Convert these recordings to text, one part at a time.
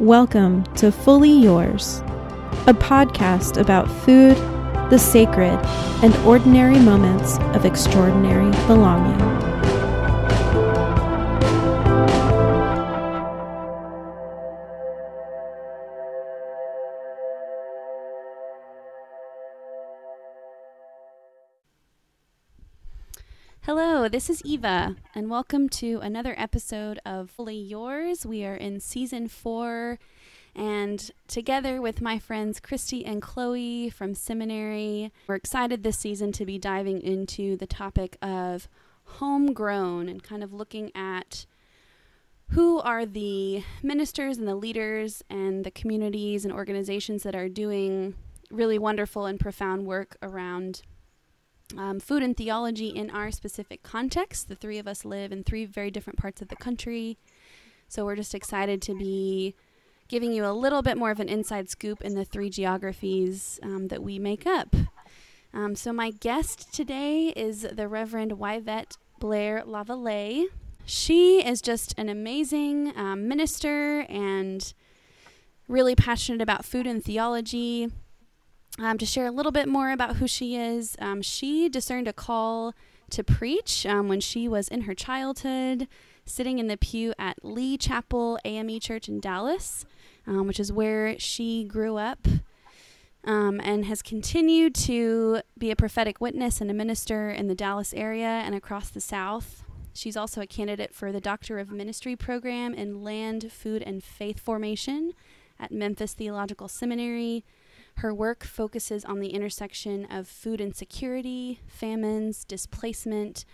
Welcome to Fully Yours, a podcast about food, the sacred, and ordinary moments of extraordinary belonging. This is Eva, and welcome to another episode of Fully Yours. We are in season four, and together with my friends Christy and Chloe from seminary, we're excited this season to be diving into the topic of homegrown and kind of looking at who are the ministers and the leaders and the communities and organizations that are doing really wonderful and profound work around um, food and theology in our specific context. The three of us live in three very different parts of the country. So we're just excited to be giving you a little bit more of an inside scoop in the three geographies um, that we make up. Um, so my guest today is the Reverend Yvette Blair Lavallais. She is just an amazing um, minister and really passionate about food and theology. Um, to share a little bit more about who she is, um, she discerned a call to preach um, when she was in her childhood, sitting in the pew at Lee Chapel AME Church in Dallas, um, which is where she grew up, um, and has continued to be a prophetic witness and a minister in the Dallas area and across the South. She's also a candidate for the Doctor of Ministry program in Land, Food, and Faith Formation at Memphis Theological Seminary. Her work focuses on the intersection of food insecurity, famines, displacement,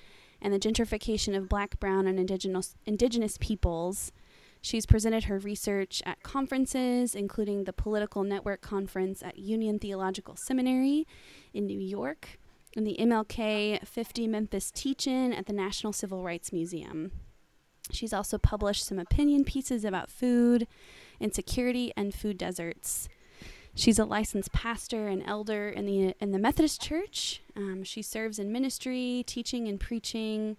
and the gentrification of black, brown, and indigenous, indigenous peoples. She's presented her research at conferences, including the Political Network Conference at Union Theological Seminary in New York and the MLK 50 Memphis Teach In at the National Civil Rights Museum. She's also published some opinion pieces about food, insecurity, and food deserts. She's a licensed pastor and elder in the in the Methodist Church. Um, she serves in ministry, teaching, and preaching.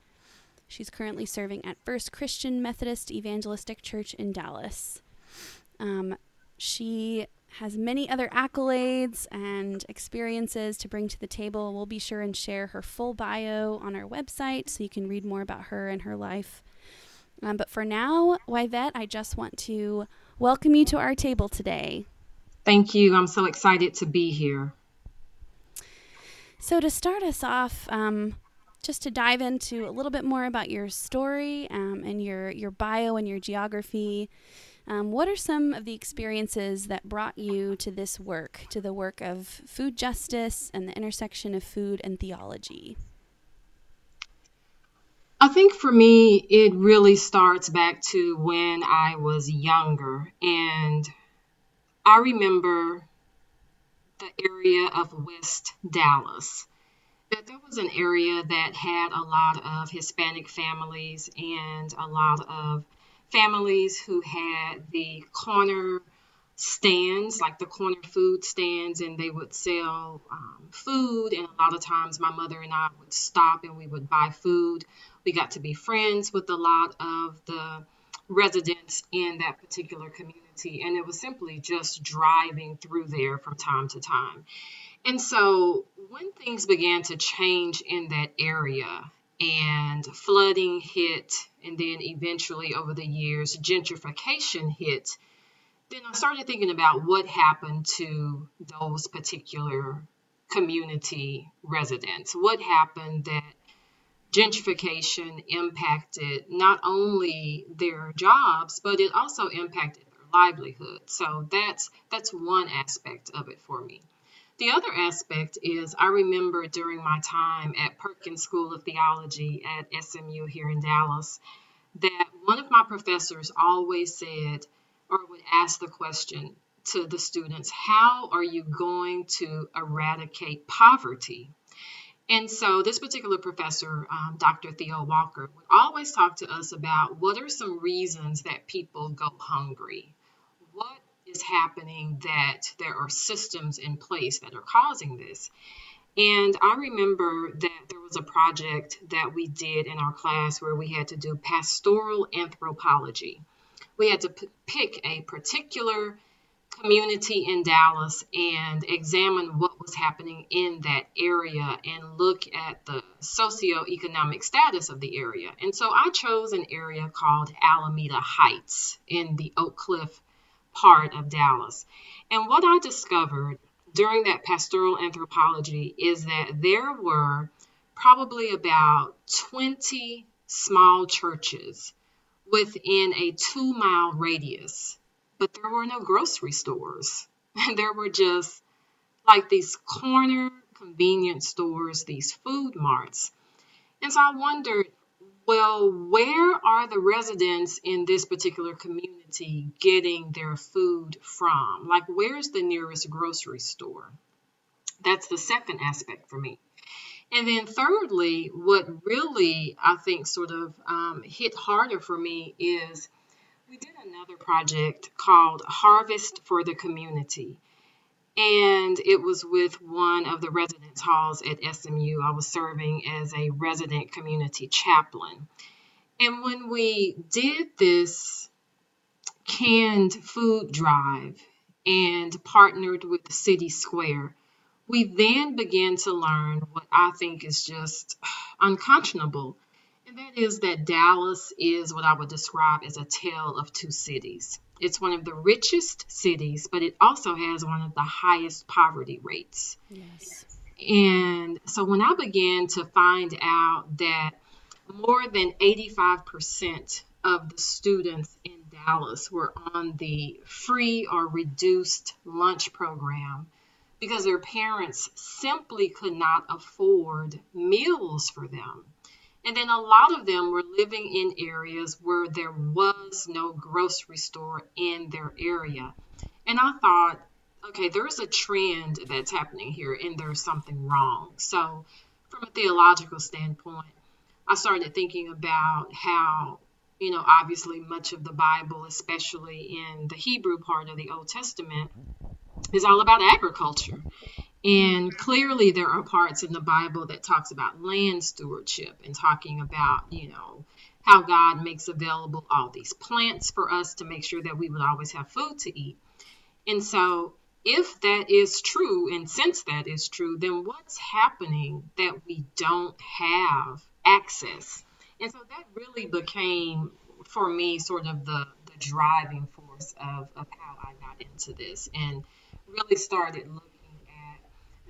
She's currently serving at First Christian Methodist Evangelistic Church in Dallas. Um, she has many other accolades and experiences to bring to the table. We'll be sure and share her full bio on our website so you can read more about her and her life. Um, but for now, Yvette, I just want to welcome you to our table today. Thank you. I'm so excited to be here. So, to start us off, um, just to dive into a little bit more about your story um, and your, your bio and your geography, um, what are some of the experiences that brought you to this work, to the work of food justice and the intersection of food and theology? I think for me, it really starts back to when I was younger and I remember the area of West Dallas. That there was an area that had a lot of Hispanic families and a lot of families who had the corner stands, like the corner food stands, and they would sell um, food. And a lot of times, my mother and I would stop and we would buy food. We got to be friends with a lot of the residents in that particular community. And it was simply just driving through there from time to time. And so when things began to change in that area and flooding hit, and then eventually over the years, gentrification hit, then I started thinking about what happened to those particular community residents. What happened that gentrification impacted not only their jobs, but it also impacted livelihood. So that's that's one aspect of it for me. The other aspect is I remember during my time at Perkins School of Theology at SMU here in Dallas that one of my professors always said or would ask the question to the students, how are you going to eradicate poverty? And so, this particular professor, um, Dr. Theo Walker, would always talk to us about what are some reasons that people go hungry? Is happening that there are systems in place that are causing this? And I remember that there was a project that we did in our class where we had to do pastoral anthropology, we had to p- pick a particular community in Dallas and examine what was happening in that area and look at the socioeconomic status of the area. And so I chose an area called Alameda Heights in the Oak Cliff part of Dallas. And what I discovered during that pastoral anthropology is that there were probably about 20 small churches within a two mile radius but there were no grocery stores. there were just like these corner convenience stores, these food marts. And so I wondered, well, where are the residents in this particular community getting their food from? Like, where's the nearest grocery store? That's the second aspect for me. And then, thirdly, what really I think sort of um, hit harder for me is we did another project called Harvest for the Community. And it was with one of the residence halls at SMU. I was serving as a resident community chaplain. And when we did this canned food drive and partnered with the City Square, we then began to learn what I think is just unconscionable and that is that Dallas is what I would describe as a tale of two cities. It's one of the richest cities, but it also has one of the highest poverty rates. Yes. And so when I began to find out that more than 85% of the students in Dallas were on the free or reduced lunch program because their parents simply could not afford meals for them. And then a lot of them were living in areas where there was no grocery store in their area. And I thought, okay, there's a trend that's happening here and there's something wrong. So, from a theological standpoint, I started thinking about how, you know, obviously much of the Bible, especially in the Hebrew part of the Old Testament, is all about agriculture. And clearly, there are parts in the Bible that talks about land stewardship and talking about, you know, how God makes available all these plants for us to make sure that we would always have food to eat. And so, if that is true, and since that is true, then what's happening that we don't have access? And so that really became, for me, sort of the, the driving force of, of how I got into this and really started looking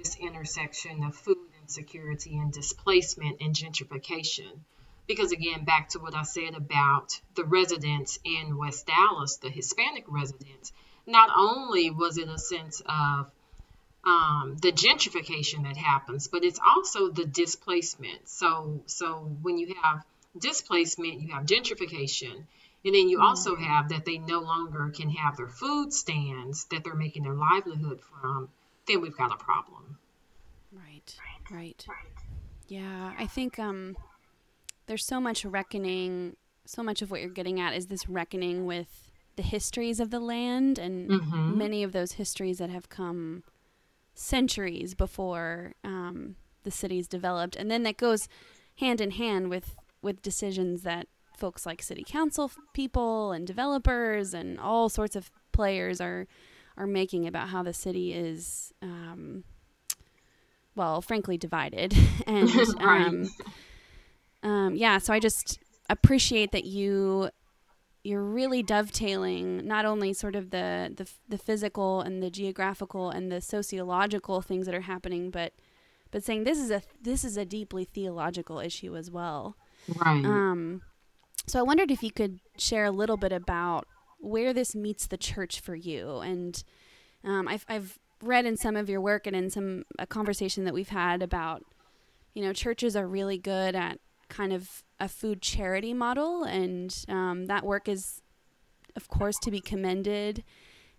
this intersection of food insecurity and displacement and gentrification. Because again, back to what I said about the residents in West Dallas, the Hispanic residents, not only was it a sense of um, the gentrification that happens, but it's also the displacement. So, so when you have displacement, you have gentrification, and then you mm-hmm. also have that they no longer can have their food stands that they're making their livelihood from then we've got a problem. Right. Right. Yeah, I think um, there's so much reckoning. So much of what you're getting at is this reckoning with the histories of the land and mm-hmm. many of those histories that have come centuries before um, the city's developed, and then that goes hand in hand with with decisions that folks like city council people and developers and all sorts of players are are making about how the city is, um, well, frankly, divided. and um, um, yeah, so I just appreciate that you you're really dovetailing not only sort of the, the the physical and the geographical and the sociological things that are happening, but but saying this is a this is a deeply theological issue as well. Right. Um, so I wondered if you could share a little bit about where this meets the church for you. And um, I've, I've read in some of your work and in some a conversation that we've had about, you know, churches are really good at kind of a food charity model, and um, that work is, of course, to be commended.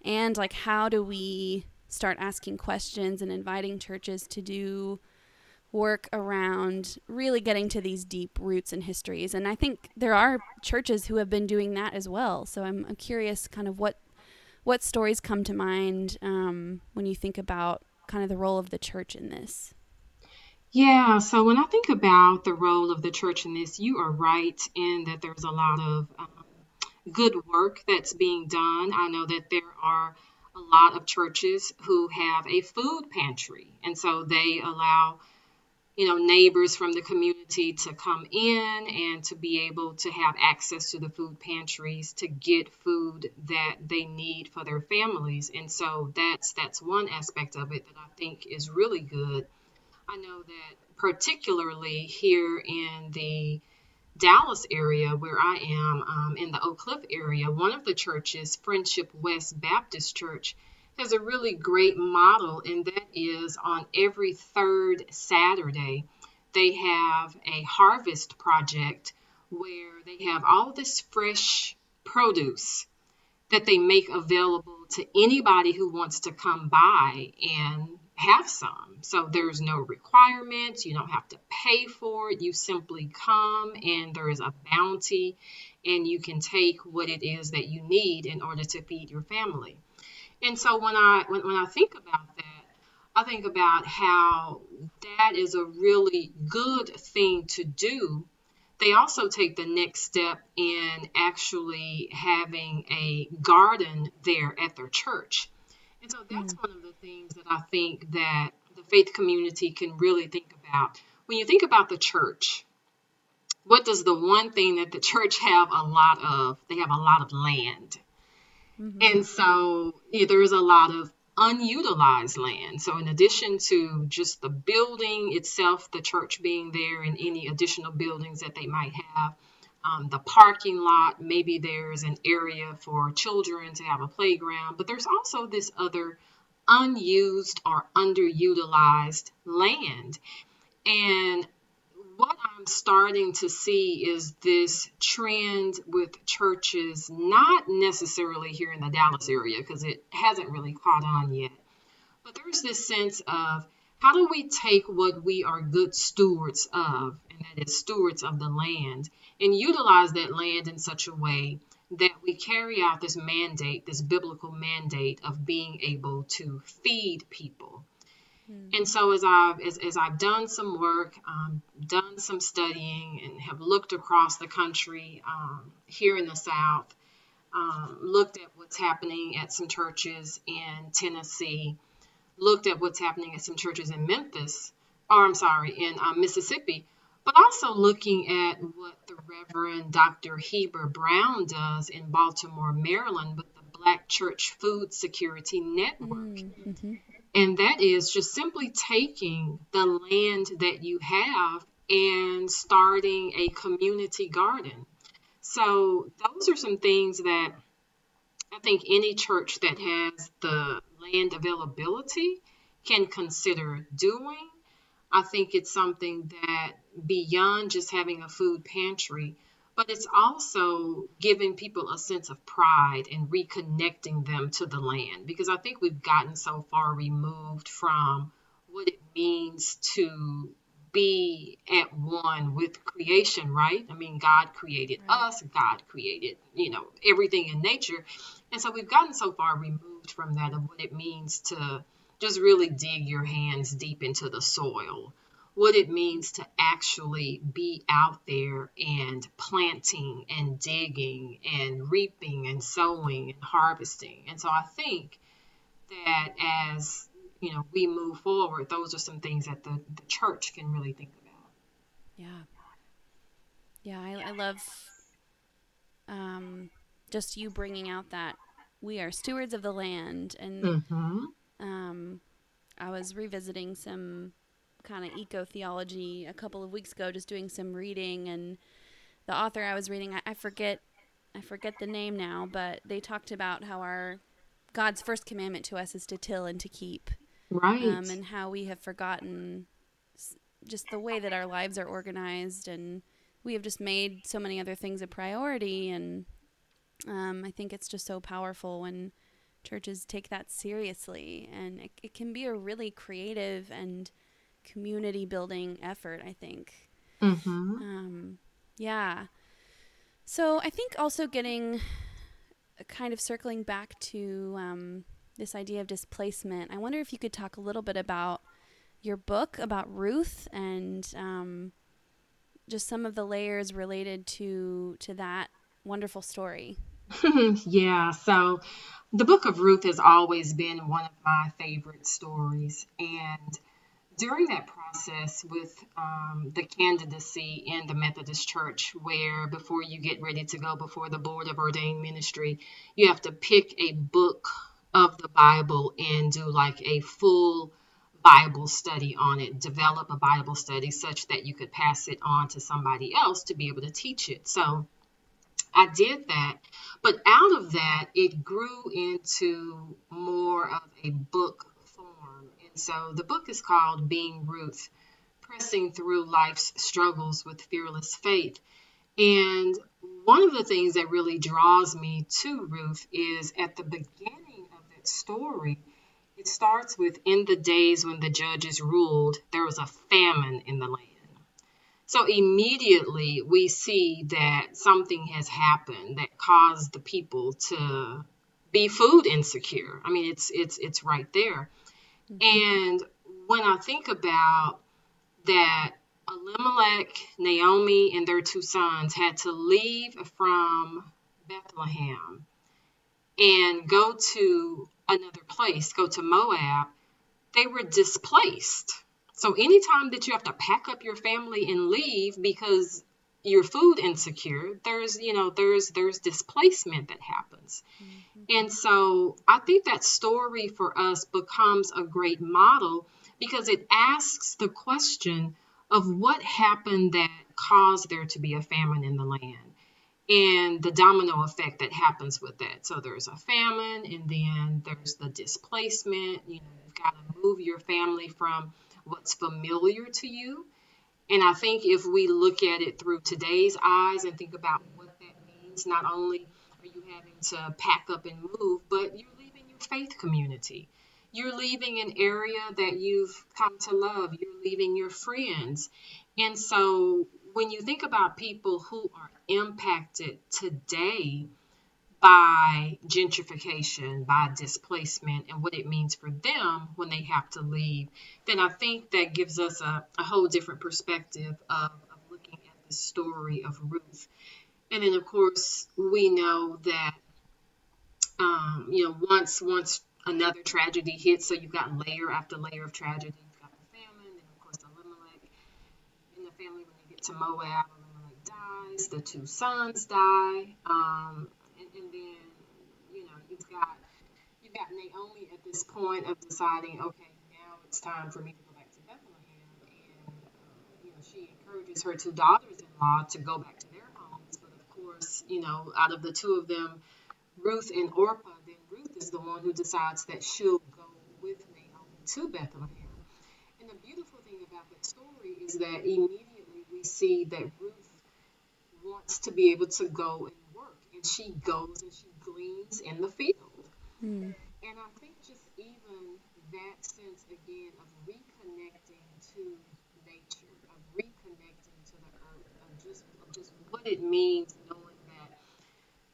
And like, how do we start asking questions and inviting churches to do work around really getting to these deep roots and histories. And I think there are churches who have been doing that as well. So I'm, I'm curious, kind of what what stories come to mind um, when you think about kind of the role of the church in this. Yeah, so when I think about the role of the church in this, you are right in that there's a lot of um, good work that's being done. I know that there are a lot of churches who have a food pantry, and so they allow you know neighbors from the community to come in and to be able to have access to the food pantries to get food that they need for their families. And so that's that's one aspect of it that i think is really good. I know that particularly here in the Dallas area where I am um, in the Oak Cliff area, one of the churches, Friendship West Baptist Church, has a really great model, and that is on every third Saturday, they have a harvest project where they have all this fresh produce that they make available to anybody who wants to come by and have some. So there's no requirements, you don't have to pay for it. You simply come and there is a bounty and you can take what it is that you need in order to feed your family. And so when I when, when I think about that, I think about how that is a really good thing to do. They also take the next step in actually having a garden there at their church. And so that's mm. one of the things that I think that the faith community can really think about. When you think about the church, what does the one thing that the church have a lot of? They have a lot of land. Mm-hmm. And so yeah, there is a lot of unutilized land. So, in addition to just the building itself, the church being there, and any additional buildings that they might have, um, the parking lot, maybe there's an area for children to have a playground, but there's also this other unused or underutilized land. And what I'm starting to see is this trend with churches, not necessarily here in the Dallas area, because it hasn't really caught on yet, but there's this sense of how do we take what we are good stewards of, and that is stewards of the land, and utilize that land in such a way that we carry out this mandate, this biblical mandate of being able to feed people Mm-hmm. And so as I've as, as I've done some work, um, done some studying, and have looked across the country um, here in the South, um, looked at what's happening at some churches in Tennessee, looked at what's happening at some churches in Memphis, or I'm sorry, in um, Mississippi, but also looking at what the Reverend Dr. Heber Brown does in Baltimore, Maryland, with the Black Church Food Security Network. Mm-hmm. And that is just simply taking the land that you have and starting a community garden. So, those are some things that I think any church that has the land availability can consider doing. I think it's something that beyond just having a food pantry, but it's also giving people a sense of pride and reconnecting them to the land because I think we've gotten so far removed from what it means to be at one with creation, right? I mean, God created right. us, God created, you know, everything in nature. And so we've gotten so far removed from that of what it means to just really dig your hands deep into the soil what it means to actually be out there and planting and digging and reaping and sowing and harvesting. And so I think that as you know we move forward, those are some things that the, the church can really think about. Yeah. Yeah, I, I love um, just you bringing out that we are stewards of the land and mm-hmm. um, I was revisiting some kind of eco theology a couple of weeks ago, just doing some reading, and the author I was reading, I, I forget, I forget the name now, but they talked about how our God's first commandment to us is to till and to keep, right? Um, and how we have forgotten just the way that our lives are organized, and we have just made so many other things a priority, and um, I think it's just so powerful when churches take that seriously, and it, it can be a really creative and community building effort, I think. Mm-hmm. Um, yeah. So I think also getting kind of circling back to um, this idea of displacement, I wonder if you could talk a little bit about your book about Ruth and um, just some of the layers related to to that wonderful story. yeah, so the book of Ruth has always been one of my favorite stories. And during that process with um, the candidacy in the Methodist Church, where before you get ready to go before the Board of Ordained Ministry, you have to pick a book of the Bible and do like a full Bible study on it, develop a Bible study such that you could pass it on to somebody else to be able to teach it. So I did that. But out of that, it grew into more of a book so the book is called Being Ruth Pressing Through Life's Struggles with Fearless Faith. And one of the things that really draws me to Ruth is at the beginning of that story, it starts with In the days when the judges ruled, there was a famine in the land. So immediately we see that something has happened that caused the people to be food insecure. I mean, it's it's it's right there. Mm-hmm. And when I think about that Elimelech, Naomi, and their two sons had to leave from Bethlehem and go to another place, go to Moab, they were displaced. So anytime that you have to pack up your family and leave because you're food insecure, there's you know there's there's displacement that happens. Mm-hmm. And so I think that story for us becomes a great model because it asks the question of what happened that caused there to be a famine in the land and the domino effect that happens with that. So there's a famine, and then there's the displacement. You know, you've got to move your family from what's familiar to you. And I think if we look at it through today's eyes and think about what that means, not only are you having to pack up and move, but you're leaving your faith community. You're leaving an area that you've come to love. You're leaving your friends. And so when you think about people who are impacted today, by gentrification, by displacement, and what it means for them when they have to leave, then I think that gives us a, a whole different perspective of, of looking at the story of Ruth. And then, of course, we know that um, you know once once another tragedy hits, so you've got layer after layer of tragedy. You've got the famine, and of course the Elimelech in the family when they get to Moab. Elimelech dies. The two sons die. Um, and then you know you've got you've got Naomi at this point of deciding, okay, now it's time for me to go back to Bethlehem, and uh, you know she encourages her two daughters-in-law to go back to their homes, but of course, you know, out of the two of them, Ruth and Orpah, then Ruth is the one who decides that she'll go with Naomi to Bethlehem. And the beautiful thing about that story is that immediately we see that Ruth wants to be able to go and work, and she goes and she gleans in the field. Mm. And I think just even that sense again of reconnecting to nature, of reconnecting to the earth, of just of just what it means knowing that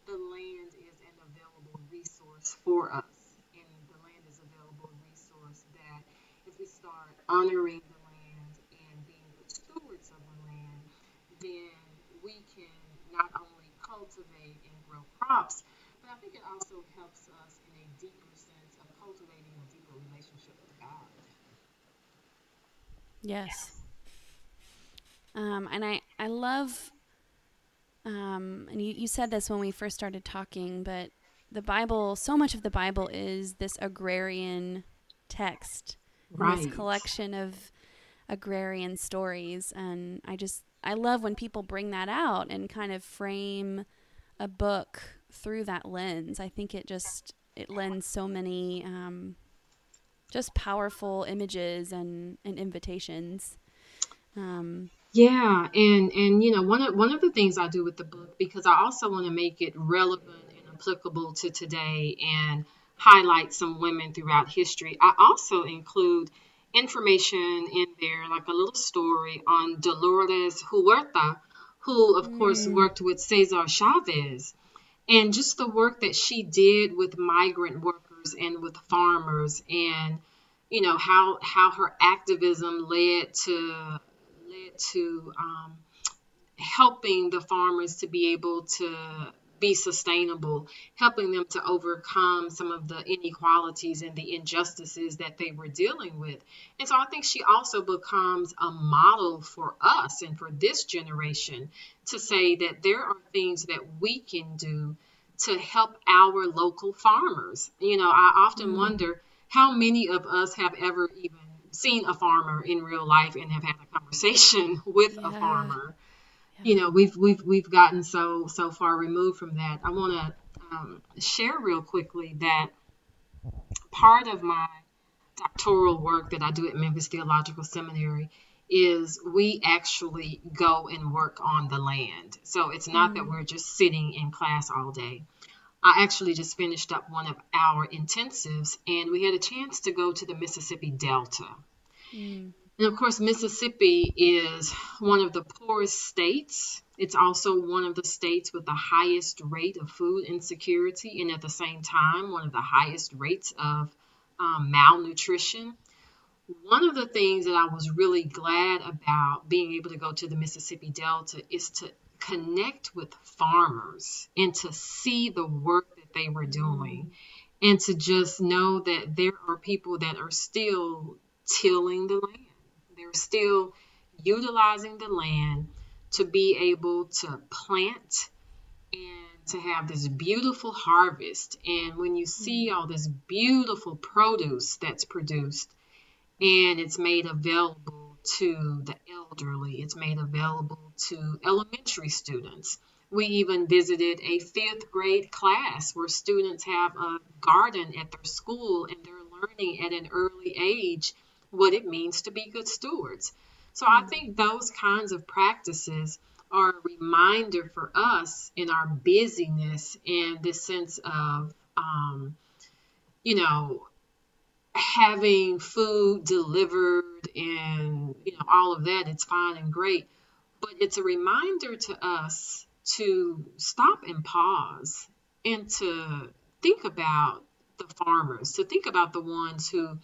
the land is an available resource for us. And the land is available resource that if we start honoring the land and being good stewards of the land, then we can not only cultivate and grow it also helps us in a deeper sense of cultivating a deeper relationship with God. Yes. Um, and I, I love, um, and you, you said this when we first started talking, but the Bible, so much of the Bible is this agrarian text, right. this collection of agrarian stories. And I just, I love when people bring that out and kind of frame a book through that lens. I think it just it lends so many um, just powerful images and, and invitations. Um, yeah, and and you know one of one of the things I do with the book because I also want to make it relevant and applicable to today and highlight some women throughout history. I also include information in there like a little story on Dolores Huerta, who of mm. course worked with Cesar Chavez and just the work that she did with migrant workers and with farmers and you know how how her activism led to led to um, helping the farmers to be able to be sustainable, helping them to overcome some of the inequalities and the injustices that they were dealing with. And so I think she also becomes a model for us and for this generation to say that there are things that we can do to help our local farmers. You know, I often mm. wonder how many of us have ever even seen a farmer in real life and have had a conversation with yeah. a farmer you know we've we've we've gotten so so far removed from that. I want to um, share real quickly that part of my doctoral work that i do at memphis theological seminary is we actually go and work on the land. So it's not mm-hmm. that we're just sitting in class all day. I actually just finished up one of our intensives and we had a chance to go to the mississippi delta. Mm. And of course, Mississippi is one of the poorest states. It's also one of the states with the highest rate of food insecurity, and at the same time, one of the highest rates of um, malnutrition. One of the things that I was really glad about being able to go to the Mississippi Delta is to connect with farmers and to see the work that they were doing and to just know that there are people that are still tilling the land they're still utilizing the land to be able to plant and to have this beautiful harvest. And when you see mm-hmm. all this beautiful produce that's produced and it's made available to the elderly, it's made available to elementary students. We even visited a fifth grade class where students have a garden at their school and they're learning at an early age what it means to be good stewards. So I mm. think those kinds of practices are a reminder for us in our busyness and this sense of, um, you know, having food delivered and you know all of that. It's fine and great, but it's a reminder to us to stop and pause and to think about the farmers, to think about the ones who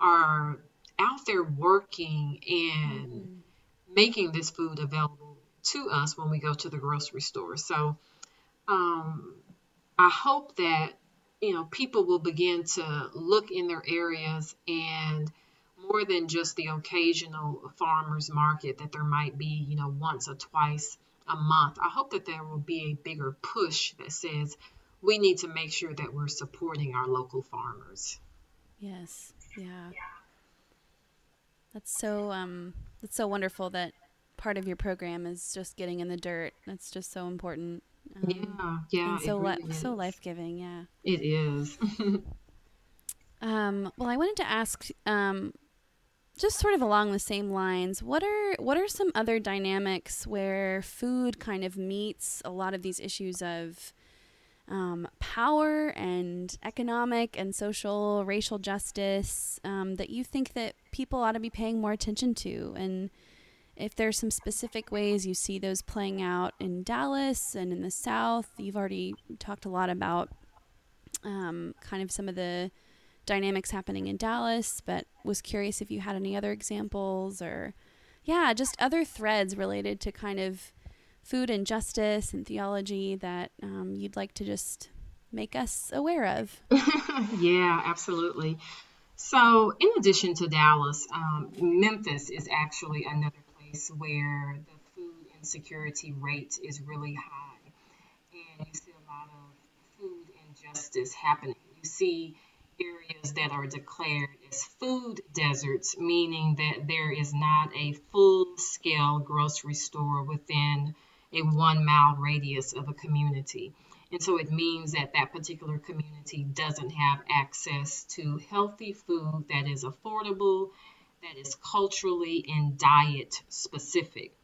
are out there working and mm-hmm. making this food available to us when we go to the grocery store. So um, I hope that you know people will begin to look in their areas and more than just the occasional farmers market that there might be you know once or twice a month. I hope that there will be a bigger push that says we need to make sure that we're supporting our local farmers. Yes. Yeah. yeah. That's so um that's so wonderful that part of your program is just getting in the dirt. That's just so important. Um, yeah, yeah. And so really li- so life giving. Yeah. It is. um. Well, I wanted to ask. Um, just sort of along the same lines, what are what are some other dynamics where food kind of meets a lot of these issues of um, power and economic and social racial justice um, that you think that people ought to be paying more attention to. And if there's some specific ways you see those playing out in dallas and in the south you've already talked a lot about um, kind of some of the dynamics happening in dallas but was curious if you had any other examples or yeah just other threads related to kind of food and justice and theology that um, you'd like to just make us aware of? yeah, absolutely. So, in addition to Dallas, um, Memphis is actually another place where the food insecurity rate is really high. And you see a lot of food injustice happening. You see areas that are declared as food deserts, meaning that there is not a full scale grocery store within a one mile radius of a community. And so it means that that particular community doesn't have access to healthy food that is affordable, that is culturally and diet specific.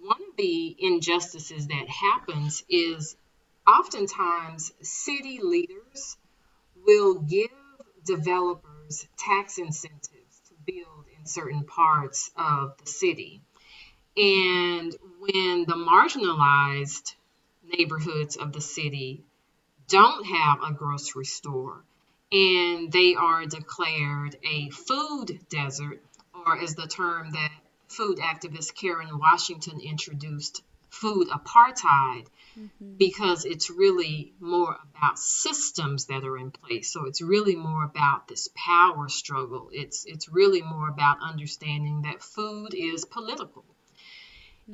One of the injustices that happens is oftentimes city leaders will give developers tax incentives to build in certain parts of the city. And when the marginalized neighborhoods of the city don't have a grocery store and they are declared a food desert, or as the term that food activist Karen Washington introduced food apartheid mm-hmm. because it's really more about systems that are in place. So it's really more about this power struggle. It's it's really more about understanding that food is political.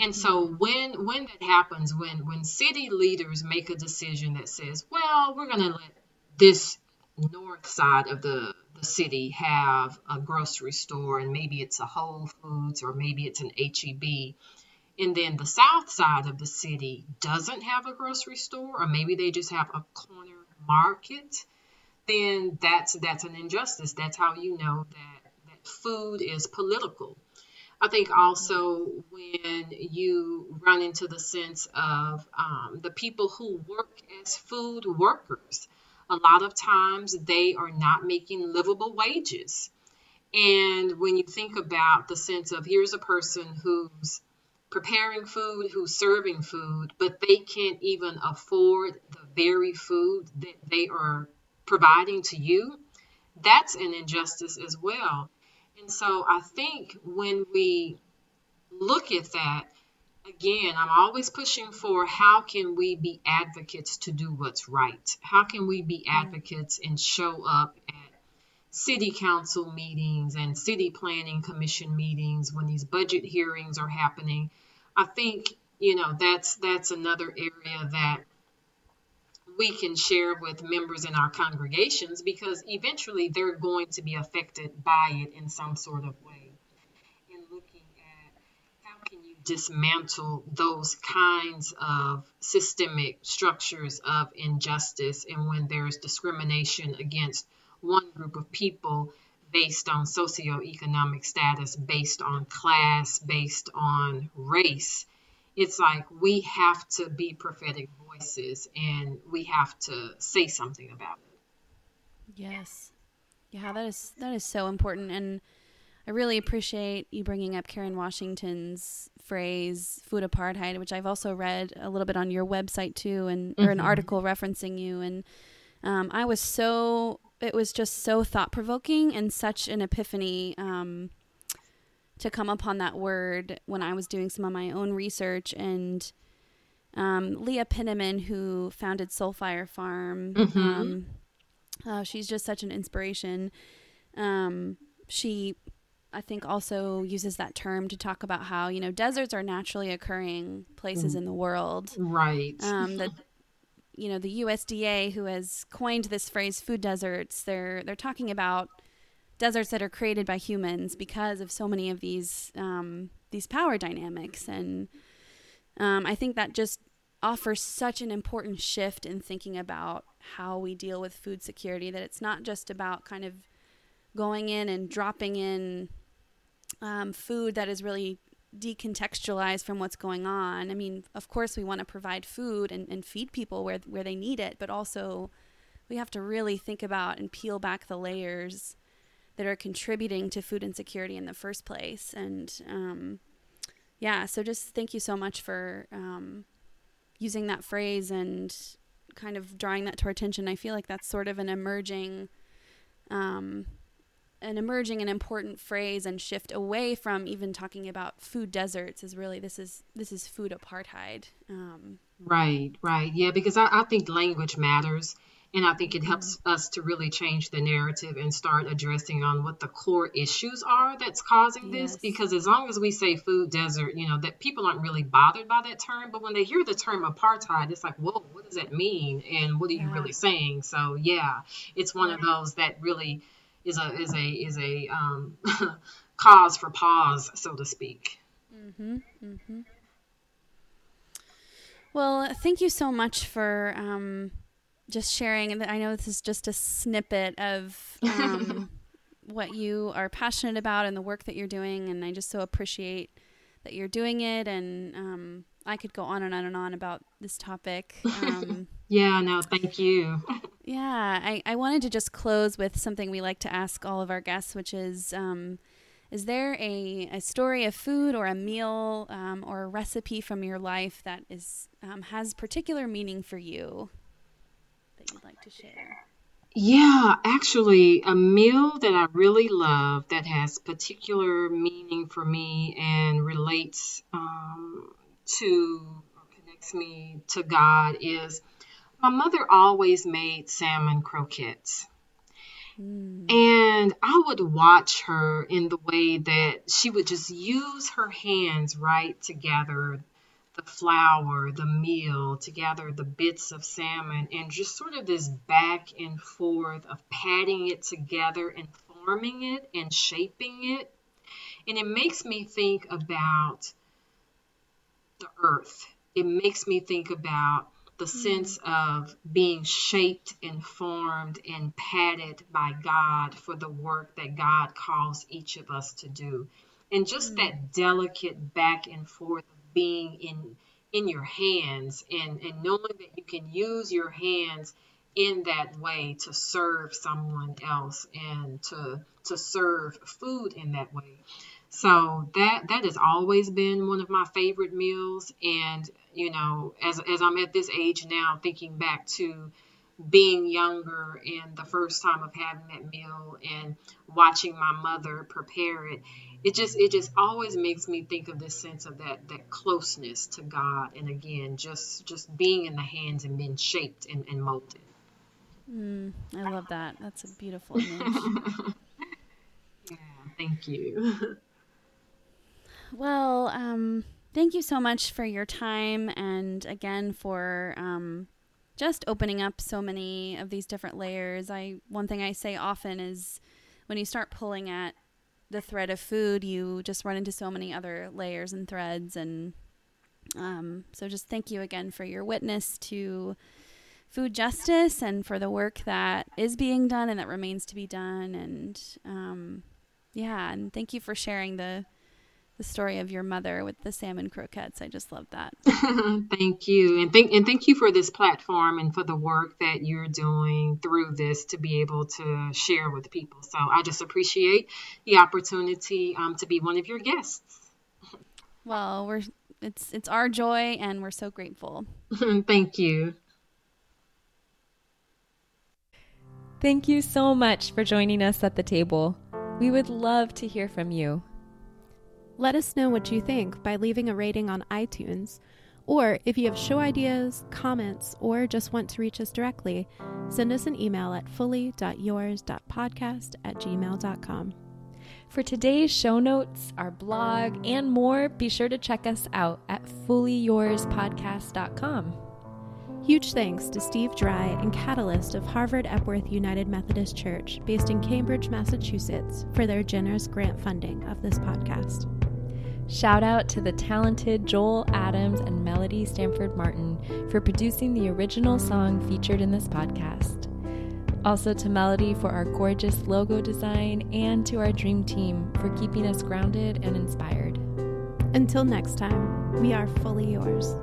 And so mm-hmm. when when that happens, when when city leaders make a decision that says, well, we're going to let this north side of the the city have a grocery store and maybe it's a Whole Foods or maybe it's an HEB and then the south side of the city doesn't have a grocery store or maybe they just have a corner market then that's that's an injustice that's how you know that that food is political i think also when you run into the sense of um, the people who work as food workers a lot of times they are not making livable wages and when you think about the sense of here's a person who's preparing food, who's serving food, but they can't even afford the very food that they are providing to you, that's an injustice as well. And so I think when we look at that, again, I'm always pushing for how can we be advocates to do what's right? How can we be mm-hmm. advocates and show up at city council meetings and city planning commission meetings when these budget hearings are happening i think you know that's that's another area that we can share with members in our congregations because eventually they're going to be affected by it in some sort of way in looking at how can you dismantle those kinds of systemic structures of injustice and when there's discrimination against one group of people based on socioeconomic status, based on class, based on race. It's like we have to be prophetic voices and we have to say something about it. Yes. Yeah, that is that is so important and I really appreciate you bringing up Karen Washington's phrase "food apartheid," which I've also read a little bit on your website too, and or an mm-hmm. article referencing you. And um, I was so it was just so thought provoking and such an epiphany um, to come upon that word when I was doing some of my own research. And um, Leah Penniman, who founded Soulfire Farm, mm-hmm. um, uh, she's just such an inspiration. Um, she, I think, also uses that term to talk about how you know deserts are naturally occurring places mm. in the world, right? Um, that you know the USDA who has coined this phrase food deserts they're they're talking about deserts that are created by humans because of so many of these um, these power dynamics and um, I think that just offers such an important shift in thinking about how we deal with food security that it's not just about kind of going in and dropping in um, food that is really decontextualized from what's going on. I mean, of course, we want to provide food and, and feed people where, where they need it, but also we have to really think about and peel back the layers that are contributing to food insecurity in the first place. And um, yeah, so just thank you so much for um, using that phrase and kind of drawing that to our attention. I feel like that's sort of an emerging um, an emerging and important phrase and shift away from even talking about food deserts is really this is this is food apartheid um, right right yeah because I, I, think language matters and i think it helps us to really change the narrative and start addressing on what the core issues are that's causing yes. this because as long as we say food desert you know that people aren't really bothered by that term but when they hear the term apartheid it's like whoa what does that mean and what are you yeah. really saying so yeah it's one of those that really is a is a is a um, cause for pause, so to speak. Mm-hmm, mm-hmm. Well, thank you so much for um, just sharing. And I know this is just a snippet of um, what you are passionate about and the work that you're doing, and I just so appreciate that you're doing it. And um, I could go on and on and on about this topic. Um, yeah, no, thank you. yeah, I, I wanted to just close with something we like to ask all of our guests, which is um, Is there a, a story of food or a meal um, or a recipe from your life that is um, has particular meaning for you that you'd like to share? Yeah, actually, a meal that I really love that has particular meaning for me and relates um, to connects me to God is my mother always made salmon croquettes. Mm. And I would watch her in the way that she would just use her hands, right, to gather the flour, the meal, to gather the bits of salmon, and just sort of this back and forth of patting it together and forming it and shaping it. And it makes me think about the earth. It makes me think about the mm. sense of being shaped and formed and padded by God for the work that God calls each of us to do. And just mm. that delicate back and forth being in in your hands and, and knowing that you can use your hands in that way to serve someone else and to to serve food in that way. So that that has always been one of my favorite meals and you know as as I'm at this age now thinking back to being younger and the first time of having that meal and watching my mother prepare it it just it just always makes me think of this sense of that that closeness to god and again just just being in the hands and being shaped and, and molded. Mm, i love that. That's a beautiful image. Yeah thank you. Well um thank you so much for your time and again for um just opening up so many of these different layers. I one thing I say often is when you start pulling at the thread of food, you just run into so many other layers and threads. And um, so just thank you again for your witness to food justice and for the work that is being done and that remains to be done. And um, yeah and thank you for sharing the the story of your mother with the salmon croquettes. I just love that. thank you. And thank and thank you for this platform and for the work that you're doing through this to be able to share with people. So I just appreciate the opportunity um, to be one of your guests. Well, we're it's it's our joy and we're so grateful. thank you. Thank you so much for joining us at the table. We would love to hear from you. Let us know what you think by leaving a rating on iTunes. Or if you have show ideas, comments, or just want to reach us directly, send us an email at fully.yours.podcast at gmail.com. For today's show notes, our blog, and more, be sure to check us out at fullyyourspodcast.com. Huge thanks to Steve Dry and Catalyst of Harvard Epworth United Methodist Church, based in Cambridge, Massachusetts, for their generous grant funding of this podcast. Shout out to the talented Joel Adams and Melody Stanford Martin for producing the original song featured in this podcast. Also to Melody for our gorgeous logo design and to our dream team for keeping us grounded and inspired. Until next time, we are fully yours.